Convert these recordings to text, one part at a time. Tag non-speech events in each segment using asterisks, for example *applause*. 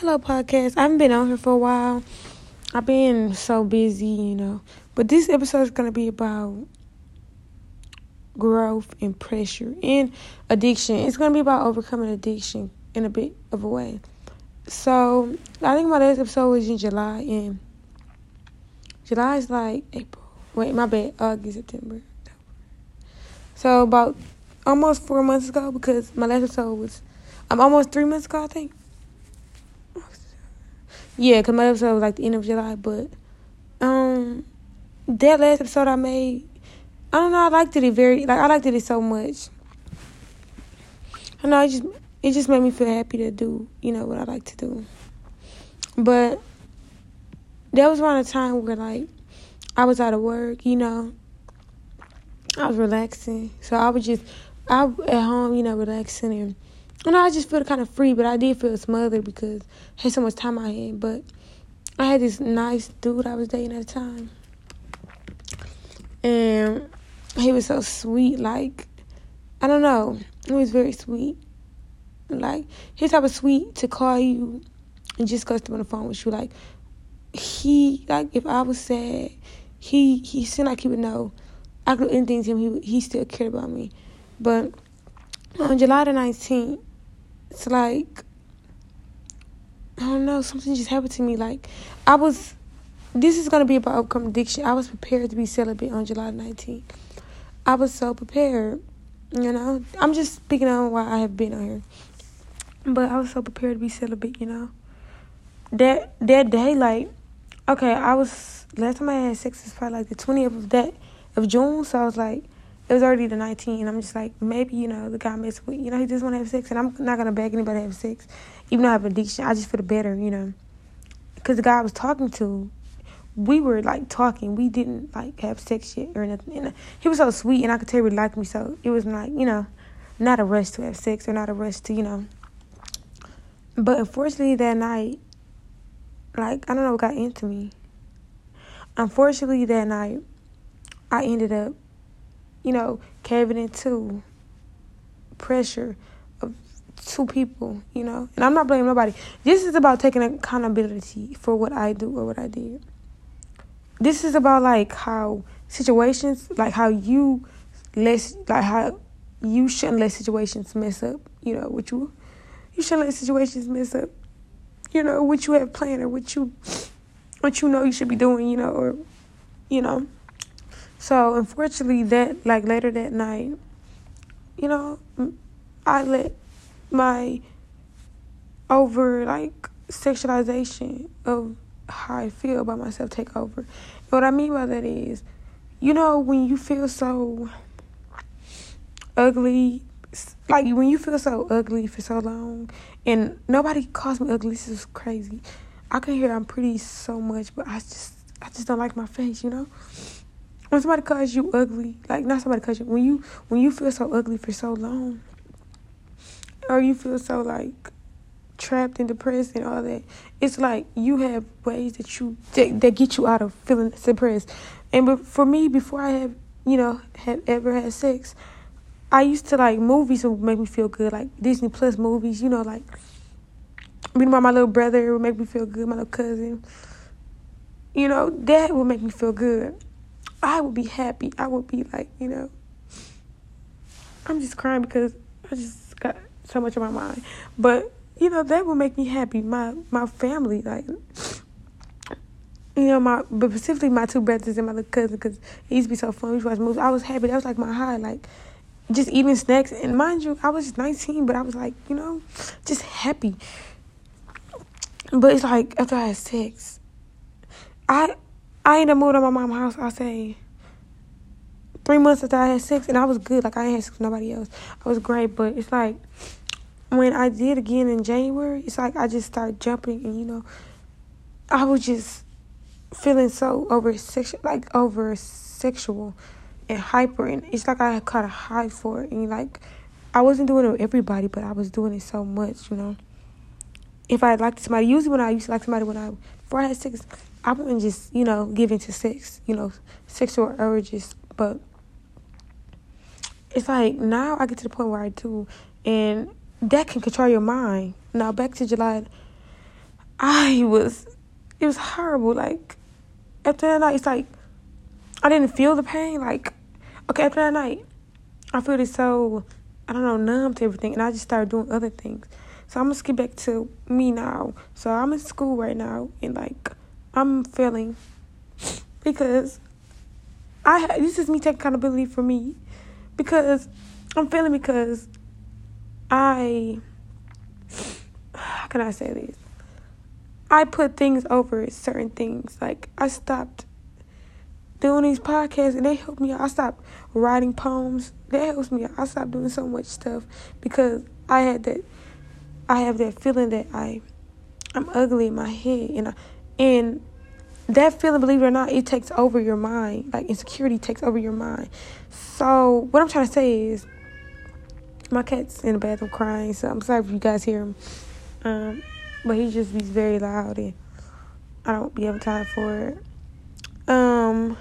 Hello, podcast. I haven't been on here for a while. I've been so busy, you know. But this episode is going to be about growth and pressure and addiction. It's going to be about overcoming addiction in a bit of a way. So, I think my last episode was in July, and July is like April. Wait, my bad. August, September. So, about almost four months ago, because my last episode was um, almost three months ago, I think. Yeah, because my episode was like the end of July, but um, that last episode I made, I don't know, I liked it very, like I liked it so much. I know, it just it just made me feel happy to do, you know, what I like to do. But that was around a time where like I was out of work, you know. I was relaxing, so I was just I at home, you know, relaxing and know, I just feel kind of free, but I did feel smothered because I had so much time I had. But I had this nice dude I was dating at the time. And he was so sweet. Like, I don't know. He was very sweet. Like, his type of sweet to call you and just go on the phone with you. Like, he, like, if I was sad, he, he seemed like he would know. I could do anything to him. He, he still cared about me. But on July the 19th, it's like I don't know, something just happened to me. Like I was this is gonna be about outcome addiction. I was prepared to be celibate on July 19th. I was so prepared, you know. I'm just speaking on why I have been on here. But I was so prepared to be celibate, you know. That that day, like, okay, I was last time I had sex was probably like the twentieth of that of June, so I was like it was already the 19. I'm just like, maybe, you know, the guy messed with, you know, he just want to have sex, and I'm not going to beg anybody to have sex, even though I have addiction. I just feel better, you know, because the guy I was talking to, we were, like, talking. We didn't, like, have sex yet or nothing. And he was so sweet, and I could tell he liked me, so it was, like, you know, not a rush to have sex or not a rush to, you know. But unfortunately, that night, like, I don't know what got into me. Unfortunately, that night, I ended up you know, caving into pressure of two people, you know. And I'm not blaming nobody. This is about taking accountability for what I do or what I did. This is about like how situations, like how you let, like how you shouldn't let situations mess up, you know, what you, you shouldn't let situations mess up, you know, what you have planned or what you, what you know you should be doing, you know, or, you know. So unfortunately, that like later that night, you know, I let my over like sexualization of how I feel about myself take over. And what I mean by that is, you know, when you feel so ugly, like when you feel so ugly for so long, and nobody calls me ugly. This is crazy. I can hear I'm pretty so much, but I just I just don't like my face, you know when somebody calls you ugly, like not somebody calls you when you when you feel so ugly for so long, or you feel so like trapped and depressed and all that, it's like you have ways that you that, that get you out of feeling suppressed. And but for me, before I have you know have ever had sex, I used to like movies would make me feel good, like Disney Plus movies. You know, like being by my little brother would make me feel good, my little cousin. You know, that would make me feel good. I would be happy. I would be like, you know, I'm just crying because I just got so much on my mind. But you know, that would make me happy. My my family, like, you know, my but specifically my two brothers and my little cousin, because it used to be so fun. We used to watch movies. I was happy. That was like my high, like just eating snacks. And mind you, I was just 19, but I was like, you know, just happy. But it's like after I had sex, I I ain't moved to my mom's house, I say three months after I had sex, and I was good. Like, I ain't had sex with nobody else. I was great, but it's like when I did again in January, it's like I just started jumping, and you know, I was just feeling so over sexual, like over sexual and hyper, and it's like I had caught a high for it, and like I wasn't doing it with everybody, but I was doing it so much, you know. If I liked somebody, usually when I used to like somebody when I before I had sex, I wouldn't just, you know, give into sex, you know, sexual urges, but it's like now I get to the point where I do, and that can control your mind. Now back to July I was, it was horrible. Like after that night, it's like I didn't feel the pain. Like okay, after that night, I feel it so I don't know numb to everything, and I just started doing other things. So I'm gonna skip back to me now. So I'm in school right now, and like I'm feeling because I this is me taking accountability for me because I'm feeling because I how can I say this? I put things over certain things. Like I stopped doing these podcasts and they helped me. I stopped writing poems. That helps me. I stopped doing so much stuff because I had that. I have that feeling that I, I'm ugly in my head, and I, and that feeling, believe it or not, it takes over your mind. Like insecurity takes over your mind. So what I'm trying to say is, my cat's in the bathroom crying. So I'm sorry if you guys hear him. Um, but he just be very loud and I don't be able time for it. Um,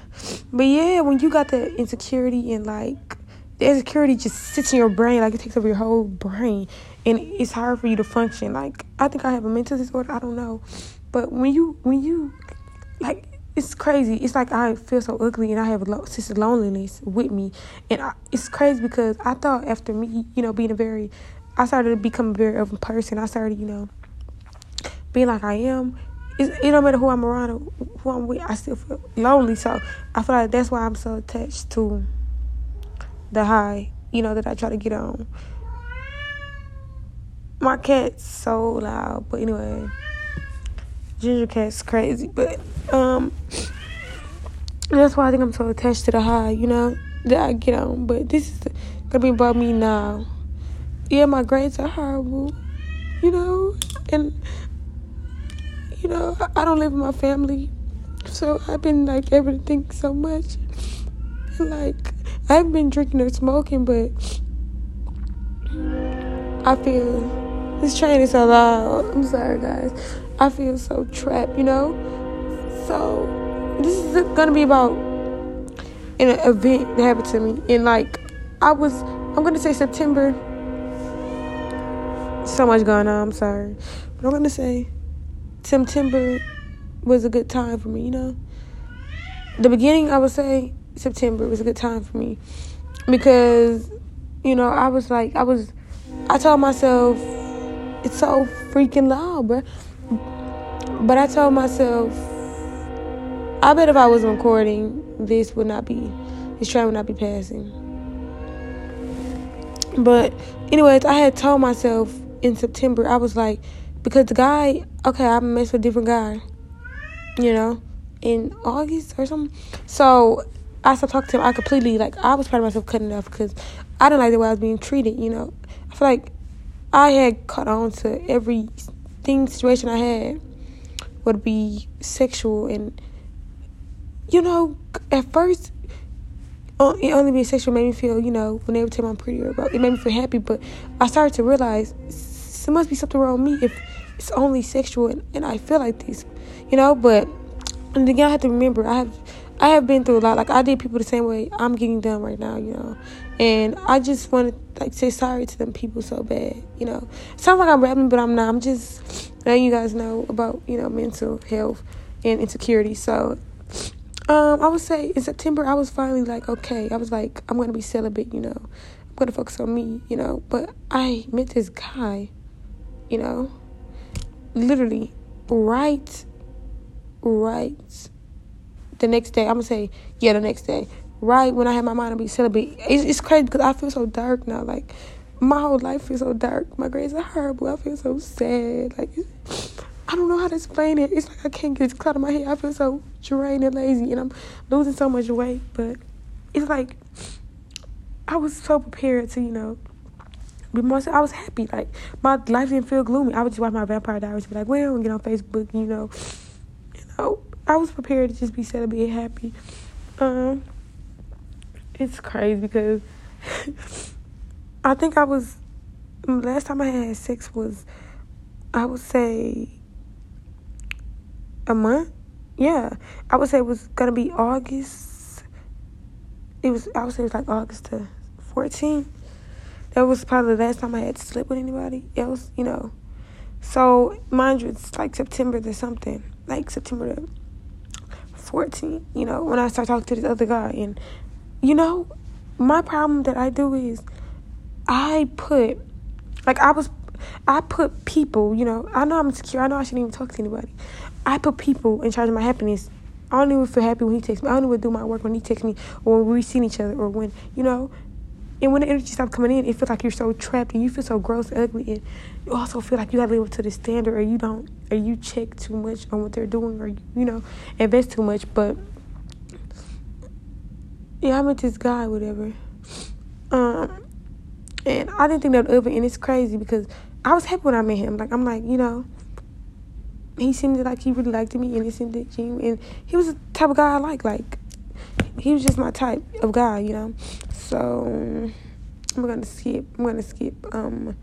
but yeah, when you got the insecurity and like the insecurity just sits in your brain, like it takes over your whole brain, and it's hard for you to function. Like I think I have a mental disorder. I don't know, but when you when you like it's crazy. It's like I feel so ugly, and I have a lo- sense of loneliness with me, and I, it's crazy because I thought after me, you know, being a very, I started to become a very open person. I started, you know, being like I am. It, it don't matter who I'm around or who I'm with. I still feel lonely, so I feel like that's why I'm so attached to the high, you know, that I try to get on. My cat's so loud, but anyway. Ginger cat's crazy, but um, that's why I think I'm so attached to the high, you know, that I get on. But this is gonna be about me now. Yeah, my grades are horrible, you know, and you know I don't live with my family, so I've been like able to think so much. Like I've been drinking or smoking, but I feel this train is so loud. I'm sorry, guys. I feel so trapped, you know? So, this is gonna be about an event that happened to me. And, like, I was, I'm gonna say September. So much going on, I'm sorry. But I'm gonna say September was a good time for me, you know? The beginning, I would say September was a good time for me because, you know, I was like, I was, I told myself, it's so freaking loud, bro. But I told myself, I bet if I was recording, this would not be, this train would not be passing. But, anyways, I had told myself in September, I was like, because the guy, okay, I messed with a different guy, you know, in August or something. So I stopped talking to him. I completely, like, I was proud of myself cutting it off because I didn't like the way I was being treated, you know. I feel like I had caught on to every thing, situation I had would be sexual and you know at first it only being sexual made me feel you know when whenever time I'm pretty or about it made me feel happy but I started to realize there must be something wrong with me if it's only sexual and, and I feel like this you know but and again I have to remember I have I have been through a lot like I did people the same way I'm getting done right now you know and I just want to like say sorry to them people so bad you know sounds like I'm rapping but I'm not I'm just letting you guys know about you know mental health and insecurity. So um, I would say in September I was finally like okay. I was like I'm gonna be celibate. You know, I'm gonna focus on me. You know, but I met this guy. You know, literally right, right. The next day, I'm gonna say yeah. The next day, right when I had my mind to be celibate, it's, it's crazy because I feel so dark now. Like my whole life feels so dark. My grades are horrible. I feel so sad. Like I don't know how to explain it. It's like I can't get it out of my head. I feel so drained and lazy, and I'm losing so much weight. But it's like I was so prepared to, you know, be more. I was happy. Like my life didn't feel gloomy. I would just watch my Vampire Diaries, be like, well, and get on Facebook, you know, you know. I was prepared to just be sad and be happy. Um, it's crazy because. *laughs* I think I was last time I had sex was I would say a month. Yeah, I would say it was gonna be August. It was I would say it was like August to 14. That was probably the last time I had slept with anybody else. You know, So mind you, it's like September to something, like September 14. You know, when I start talking to this other guy, and you know, my problem that I do is I put like I was I put people, you know, I know I'm insecure. I know I shouldn't even talk to anybody. I put people in charge of my happiness. I don't even feel happy when he texts me. I don't even do my work when he texts me or when we see each other or when, you know, and when the energy stops coming in, it feels like you're so trapped and you feel so gross, ugly, and you also feel like you gotta live up to the standard, or you don't, or you check too much on what they're doing, or you, know, invest too much. But yeah, I met this guy, whatever. Um, and I didn't think that would ever, and it's crazy because I was happy when I met him. Like I'm like, you know, he seemed like he really liked me, and he seemed genuine, and he was the type of guy I like. Like he was just my type of guy, you know. So I'm gonna skip. I'm gonna skip. Um,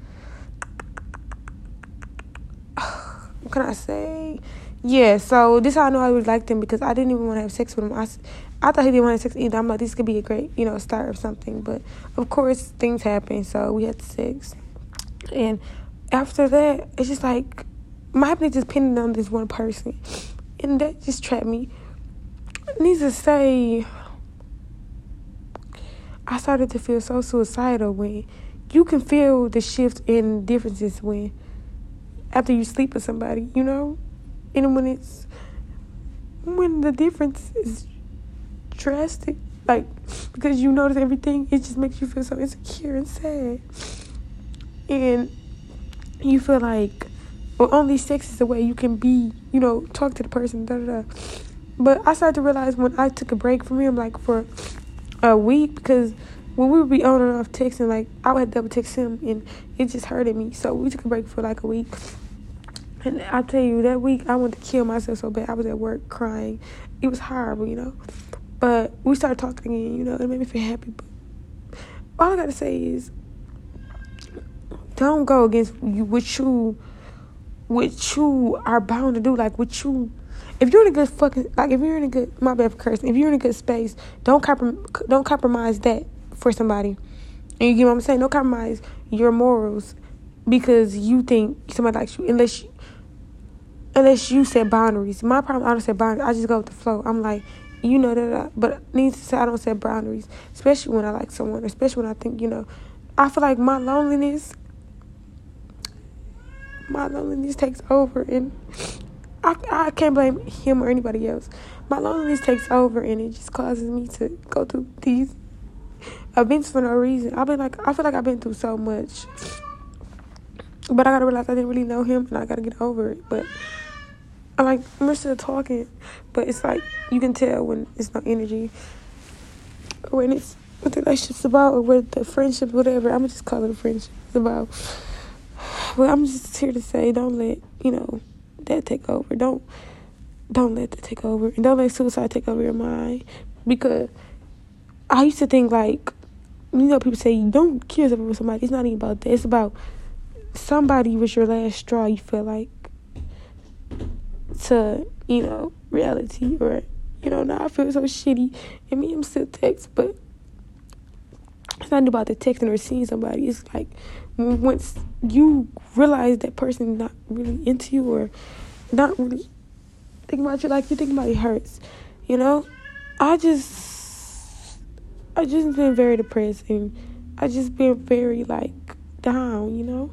what *sighs* can I say? Yeah. So this how I know I really liked him because I didn't even want to have sex with him. I, I thought he didn't want to have sex either. I'm like, this could be a great, you know, start of something. But of course, things happen. So we had sex, and after that, it's just like my happiness is pinned on this one person, and that just trapped me. Needs to say, I started to feel so suicidal when you can feel the shift in differences when after you sleep with somebody, you know, and when it's when the difference is drastic, like because you notice everything, it just makes you feel so insecure and sad, and you feel like well, only sex is the way you can be, you know, talk to the person, da da da. But I started to realize when I took a break from him, like for a week because when we would be on and off texting, like I would have double text him and it just hurted me. So we took a break for like a week. And I tell you, that week I wanted to kill myself so bad. I was at work crying. It was horrible, you know. But we started talking again, you know, it made me feel happy. But all I gotta say is don't go against you what you what you are bound to do, like what you if you're in a good fucking like if you're in a good my bad for cursing, if you're in a good space, don't comprom- don't compromise that for somebody. And you get what I'm saying? Don't compromise your morals because you think somebody likes you unless you, unless you set boundaries. My problem I don't set boundaries. I just go with the flow. I'm like, you know that, but needs to say I don't set boundaries, especially when I like someone, especially when I think you know. I feel like my loneliness, my loneliness takes over, and I, I can't blame him or anybody else. My loneliness takes over and it just causes me to go through these events for no reason. I've been like I feel like I've been through so much. But I gotta realize I didn't really know him and I gotta get over it. But I like we're still talking, but it's like you can tell when it's no energy. When it's what the relationship's about or what the friendship, whatever. I'm just call it a friendship. It's about but I'm just here to say don't let, you know, that take over. Don't don't let that take over, and don't let suicide take over your mind. Because I used to think like, you know, people say don't kill yourself with somebody. It's not even about that. It's about somebody was your last straw. You feel like to you know reality or you know now I feel so shitty. And me, I'm still text, but it's not about the texting or seeing somebody. It's like once you realize that person not really into you or not really thinking about you like you think about it hurts, you know. I just, I just been very depressed and I just been very like down, you know.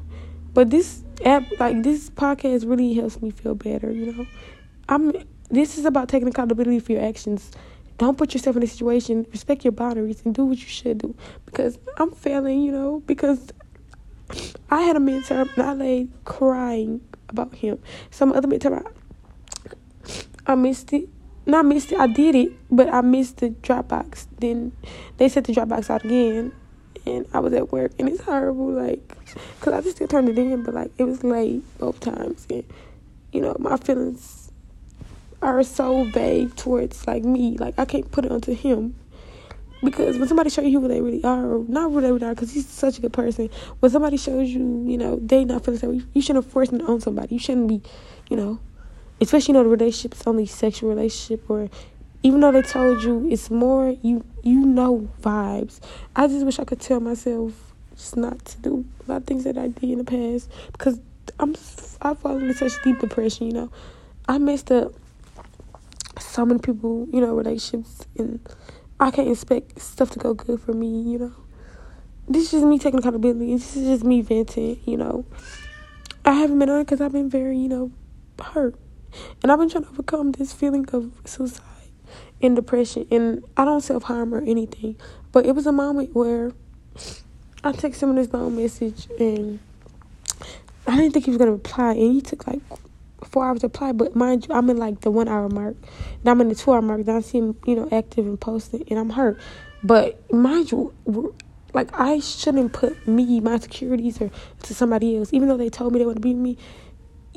But this app, like this podcast, really helps me feel better, you know. I'm. This is about taking accountability for your actions. Don't put yourself in a situation. Respect your boundaries and do what you should do. Because I'm failing, you know. Because I had a midterm and I laid crying about him. Some other midterm, I, I missed it. Not missed it. I did it, but I missed the Dropbox. Then they set the Dropbox out again, and I was at work, and it's horrible. Like, cause I just still turned it in, but like it was late both times, and you know my feelings are so vague towards like me. Like I can't put it onto him because when somebody shows you who they really are, or not who they really are, because he's such a good person. When somebody shows you, you know, they not feeling so, you shouldn't force them to own somebody. You shouldn't be, you know, especially you know the relationship is only sexual relationship, or even though they told you it's more, you you know vibes. I just wish I could tell myself just not to do a lot of things that I did in the past because I'm I fallen into such deep depression. You know, I messed up so many people. You know, relationships, and I can't expect stuff to go good for me. You know, this is just me taking accountability. This is just me venting. You know, I haven't been on because I've been very, you know, hurt, and I've been trying to overcome this feeling of suicide and depression. And I don't self harm or anything, but it was a moment where I texted him this long message and I didn't think he was gonna reply, and he took like four hours reply. But mind you, I'm in like the one hour mark, and I'm in the two hour mark. Then I see him, you know, active and posting, and I'm hurt. But mind you, like I shouldn't put me, my securities, or to somebody else, even though they told me they want to be me.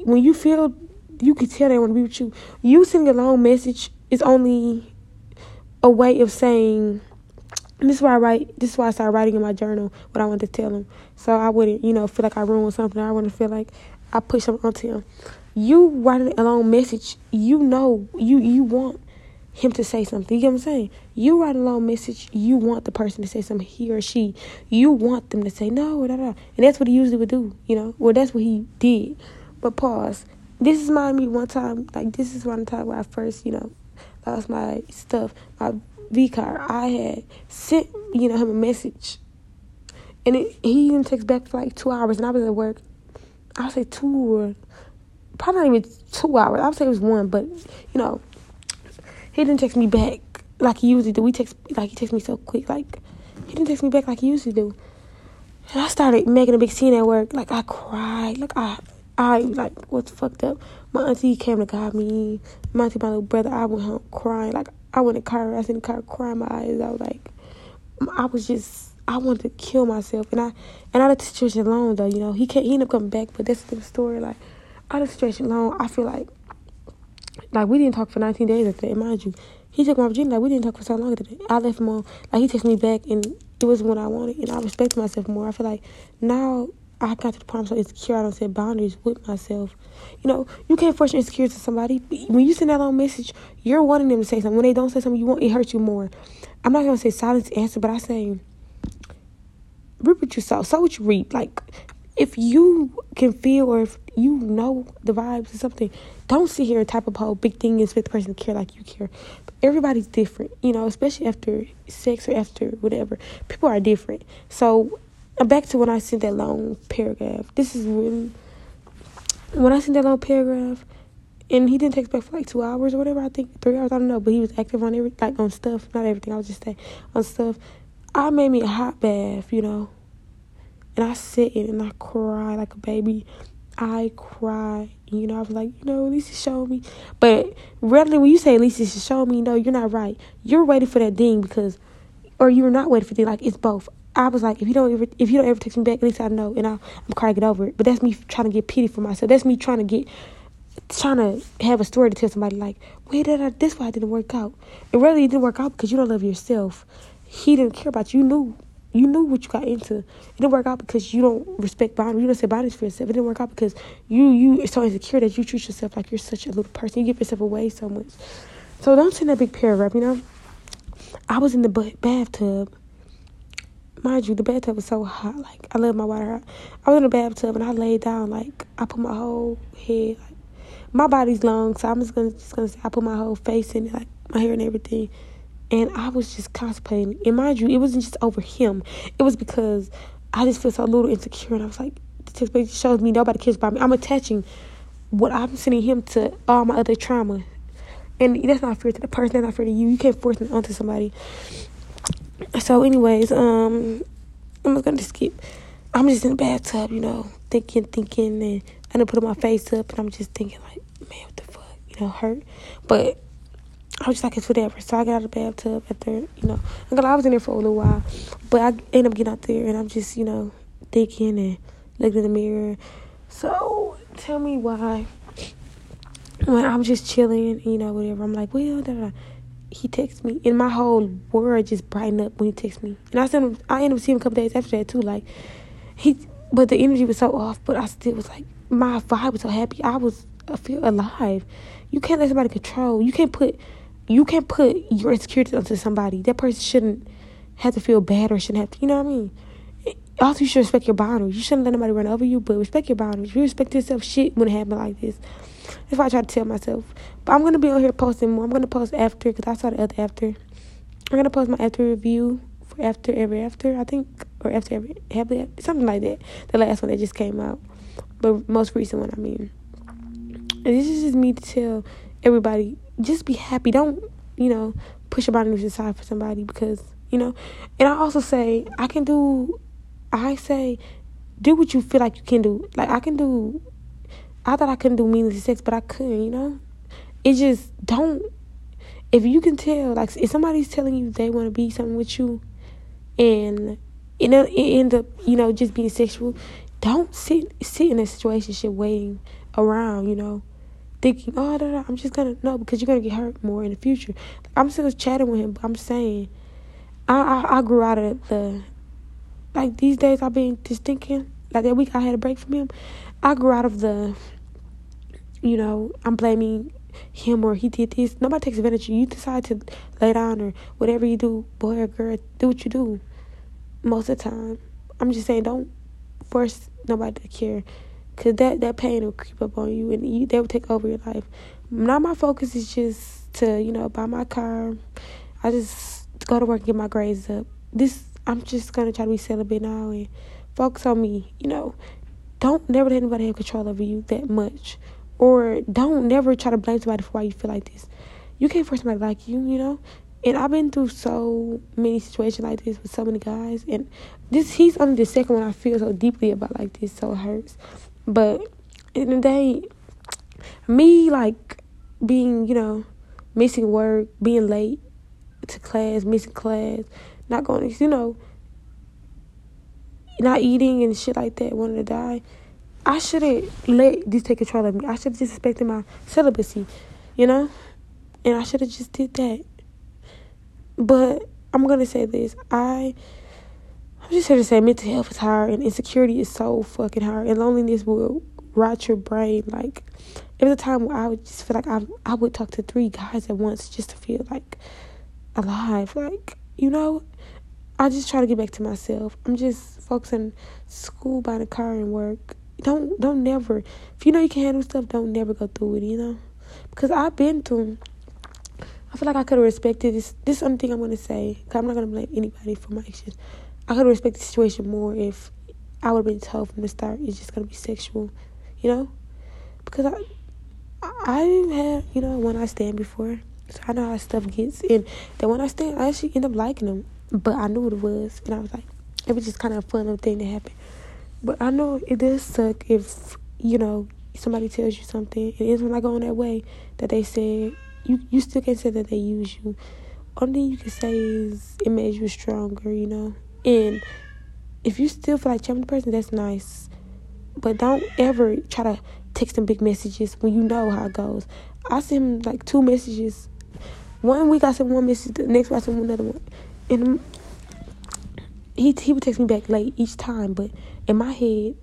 When you feel, you can tell they want to be with you. You sending a long message is only a way of saying this is why I write. This is why I started writing in my journal what I wanted to tell him. So I wouldn't, you know, feel like I ruined something. I wouldn't feel like I pushed something onto him. You writing a long message. You know, you you want him to say something. You get what I'm saying? You write a long message. You want the person to say something. He or she. You want them to say no. Da, da. And that's what he usually would do. You know. Well, that's what he did. But pause. This is my me one time. Like this is one time where I first, you know, lost my stuff. My V card. I had sent you know him a message, and it, he didn't text back for like two hours, and I was at work. I would say two or probably not even two hours. I would say it was one, but you know, he didn't text me back like he usually do. We text like he texts me so quick, like he didn't text me back like he usually do. And I started making a big scene at work. Like I cried. Like I I like what's fucked up. My auntie came to got me. My auntie, my little brother, I went home crying. Like I went in the car, I was in the car crying my eyes out. Like I was just, I wanted to kill myself. And I, and I of the situation alone, though, you know, he can't, he ended up coming back. But that's the story. Like out of the situation alone, I feel like, like we didn't talk for 19 days after that. Mind you, he took my virginity. Like we didn't talk for so long after that. I left him on. Like he texted me back, and it wasn't what I wanted. And I respect myself more. I feel like now I got to the point so insecure I don't set boundaries with myself. You know, you can't force your insecurity to somebody. When you send that long message, you're wanting them to say something. When they don't say something, you want it hurts you more. I'm not gonna say silence answer, but I say reap what you sow, sow what you reap. Like if you can feel or if you know the vibes or something, don't sit here and type up whole big thing expect the person to care like you care. Everybody's different, you know, especially after sex or after whatever. People are different. So uh, back to when I sent that long paragraph. This is when when I sent that long paragraph, and he didn't text back for like two hours or whatever. I think three hours. I don't know, but he was active on every like on stuff. Not everything. I was just saying on stuff. I made me a hot bath, you know, and I sit in and I cry like a baby. I cry, you know. I was like, you know, at least he showed me. But really, when you say at least he showed me, no, you're not right. You're waiting for that ding because, or you're not waiting for the like. It's both. I was like, if you don't ever, if you don't ever text me back, at least I know, and I, I'm crying over it. But that's me trying to get pity for myself. That's me trying to get, trying to have a story to tell somebody like, wait, that this why it didn't work out. It really didn't work out because you don't love yourself. He didn't care about you. You knew, you knew what you got into. It didn't work out because you don't respect boundaries. You don't set boundaries for yourself. It didn't work out because you you are so insecure that you treat yourself like you're such a little person. You give yourself away so much. So don't send that big paragraph. You know, I was in the bathtub mind you, the bathtub was so hot. Like I love my water hot. I was in the bathtub and I laid down. Like I put my whole head. Like my body's long, so I'm just gonna just gonna say I put my whole face in it, like my hair and everything. And I was just constipating. And mind you, it wasn't just over him. It was because I just feel so a little insecure. And I was like, the text shows me nobody cares about me. I'm attaching what I'm sending him to all my other trauma. And that's not fair to the person. That's not fair to you. You can't force it onto somebody so anyways um i'm just gonna skip i'm just in the bathtub you know thinking thinking and i done put my face up and i'm just thinking like man what the fuck you know hurt but I was just like, it's whatever. So I got out of the bathtub after, you know, I was in there for a little while. But I ended up getting out there and I'm just, you know, thinking and looking in the mirror. So tell me why when I'm just chilling, you know, whatever, I'm like, well, da, da, he texts me, and my whole world just brightened up when he texts me. And I him, I ended up seeing him a couple days after that too. Like he, but the energy was so off. But I still was like, my vibe was so happy. I was, I feel alive. You can't let somebody control. You can't put, you can't put your insecurities onto somebody. That person shouldn't have to feel bad or shouldn't have to. You know what I mean? also you should respect your boundaries. You shouldn't let nobody run over you, but respect your boundaries. You respect yourself. Shit it happen like this. That's why I try to tell myself. But I'm gonna be on here posting more. I'm gonna post after because I saw the other after. I'm gonna post my after review for after every after I think or after every happy something like that. The last one that just came out, but most recent one I mean. And this is just me to tell everybody just be happy. Don't you know push your boundaries aside for somebody because you know. And I also say I can do. I say do what you feel like you can do. Like I can do I thought I couldn't do meaningless sex, but I couldn't, you know? It just don't if you can tell, like if somebody's telling you they want to be something with you and you know it end up, you know, just being sexual, don't sit sit in a situation waiting around, you know, thinking, oh, I'm just gonna no, because you're gonna get hurt more in the future. I'm still chatting with him, but I'm saying, I I, I grew out of the like these days. I've been just thinking like that week I had a break from him. I grew out of the you know, I'm blaming him or he did this. Nobody takes advantage of you. You decide to lay down or whatever you do, boy or girl, do what you do. Most of the time, I'm just saying, don't force nobody to care, cause that that pain will creep up on you and you, they will take over your life. Now my focus is just to you know buy my car. I just go to work and get my grades up. This I'm just gonna try to be celibate now and focus on me. You know, don't never let anybody have control over you that much. Or don't never try to blame somebody for why you feel like this. You can't force somebody like you, you know? And I've been through so many situations like this with so many guys. And this he's only the second one I feel so deeply about like this, so it hurts. But in the day, me like being, you know, missing work, being late to class, missing class, not going, you know, not eating and shit like that, wanting to die. I shouldn't let this take control of me. I should have just respected my celibacy, you know? And I should have just did that. But I'm gonna say this. I I'm just here to say mental health is hard and insecurity is so fucking hard and loneliness will rot your brain. Like it was a time where I would just feel like I I would talk to three guys at once just to feel like alive. Like, you know, I just try to get back to myself. I'm just focusing school, buying a car and work don't don't never if you know you can handle stuff, don't never go through it, you know? Because I've been through I feel like I could have respected this this is something I'm gonna say. Cause I'm not gonna blame anybody for my actions. I could respect the situation more if I would have been told from the start it's just gonna be sexual, you know? Because I I've had, you know, when I stand before. So I know how stuff gets and then when I stand I actually end up liking them. But I knew what it was and I was like it was just kind of a fun little thing that happened. But I know it does suck if, you know, somebody tells you something and it's not going that way that they said you you still can't say that they use you. Only thing you can say is it made you stronger, you know. And if you still feel like chatting the person, that's nice. But don't ever try to text them big messages when you know how it goes. I sent him like two messages. One week I sent one message, the next week I sent another one. And he he would text me back late each time, but in my head,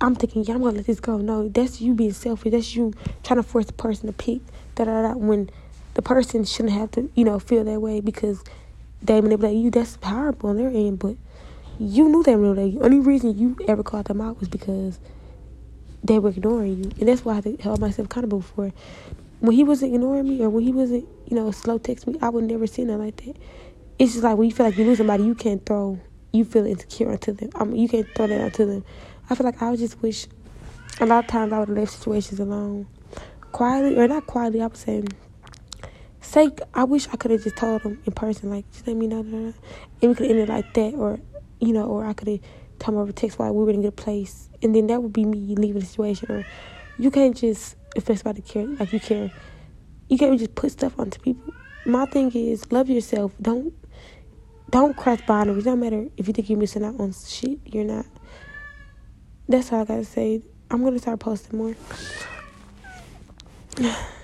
I'm thinking, yeah, I'm gonna let this go. No, that's you being selfish. That's you trying to force the person to pick da da da when the person shouldn't have to, you know, feel that way because they manipulate you. That's horrible on their end, but you knew they manipulated you. Only reason you ever called them out was because they were ignoring you, and that's why I hold myself accountable for. When he wasn't ignoring me, or when he wasn't, you know, slow text me, I would never say nothing like that. It's just like when you feel like you lose somebody, you can't throw you feel insecure onto them. I mean, you can't throw that onto them. I feel like I just wish a lot of times I would have left situations alone. Quietly, or not quietly, I would say, say, I wish I could have just told him in person, like, just let me know, and we could end it like that, or, you know, or I could have them over text while we were in a good place, and then that would be me leaving the situation, or you can't just expect somebody care like you care. You can't just put stuff onto people. My thing is, love yourself. Don't don't cross boundaries. No matter if you think you're missing out on shit, you're not. That's all I gotta say. I'm gonna start posting more. *sighs* *sighs*